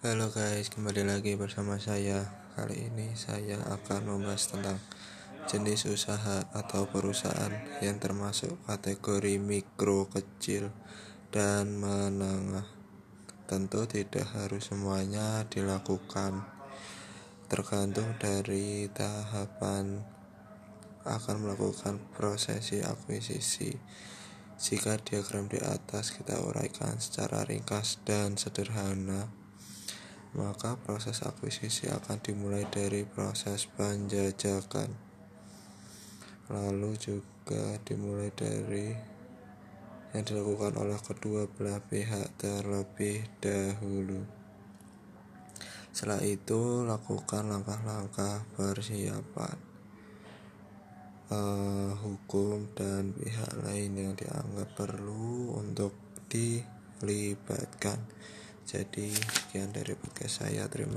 Halo guys, kembali lagi bersama saya. Kali ini saya akan membahas tentang jenis usaha atau perusahaan yang termasuk kategori mikro, kecil, dan menengah. Tentu tidak harus semuanya dilakukan, tergantung dari tahapan akan melakukan prosesi akuisisi. Jika diagram di atas kita uraikan secara ringkas dan sederhana, maka proses akuisisi akan dimulai dari proses penjajakan. Lalu juga dimulai dari yang dilakukan oleh kedua belah pihak terlebih dahulu. Setelah itu lakukan langkah-langkah persiapan uh, hukum dan pihak lain yang dianggap perlu untuk dilibatkan jadi sekian dari podcast saya. Terima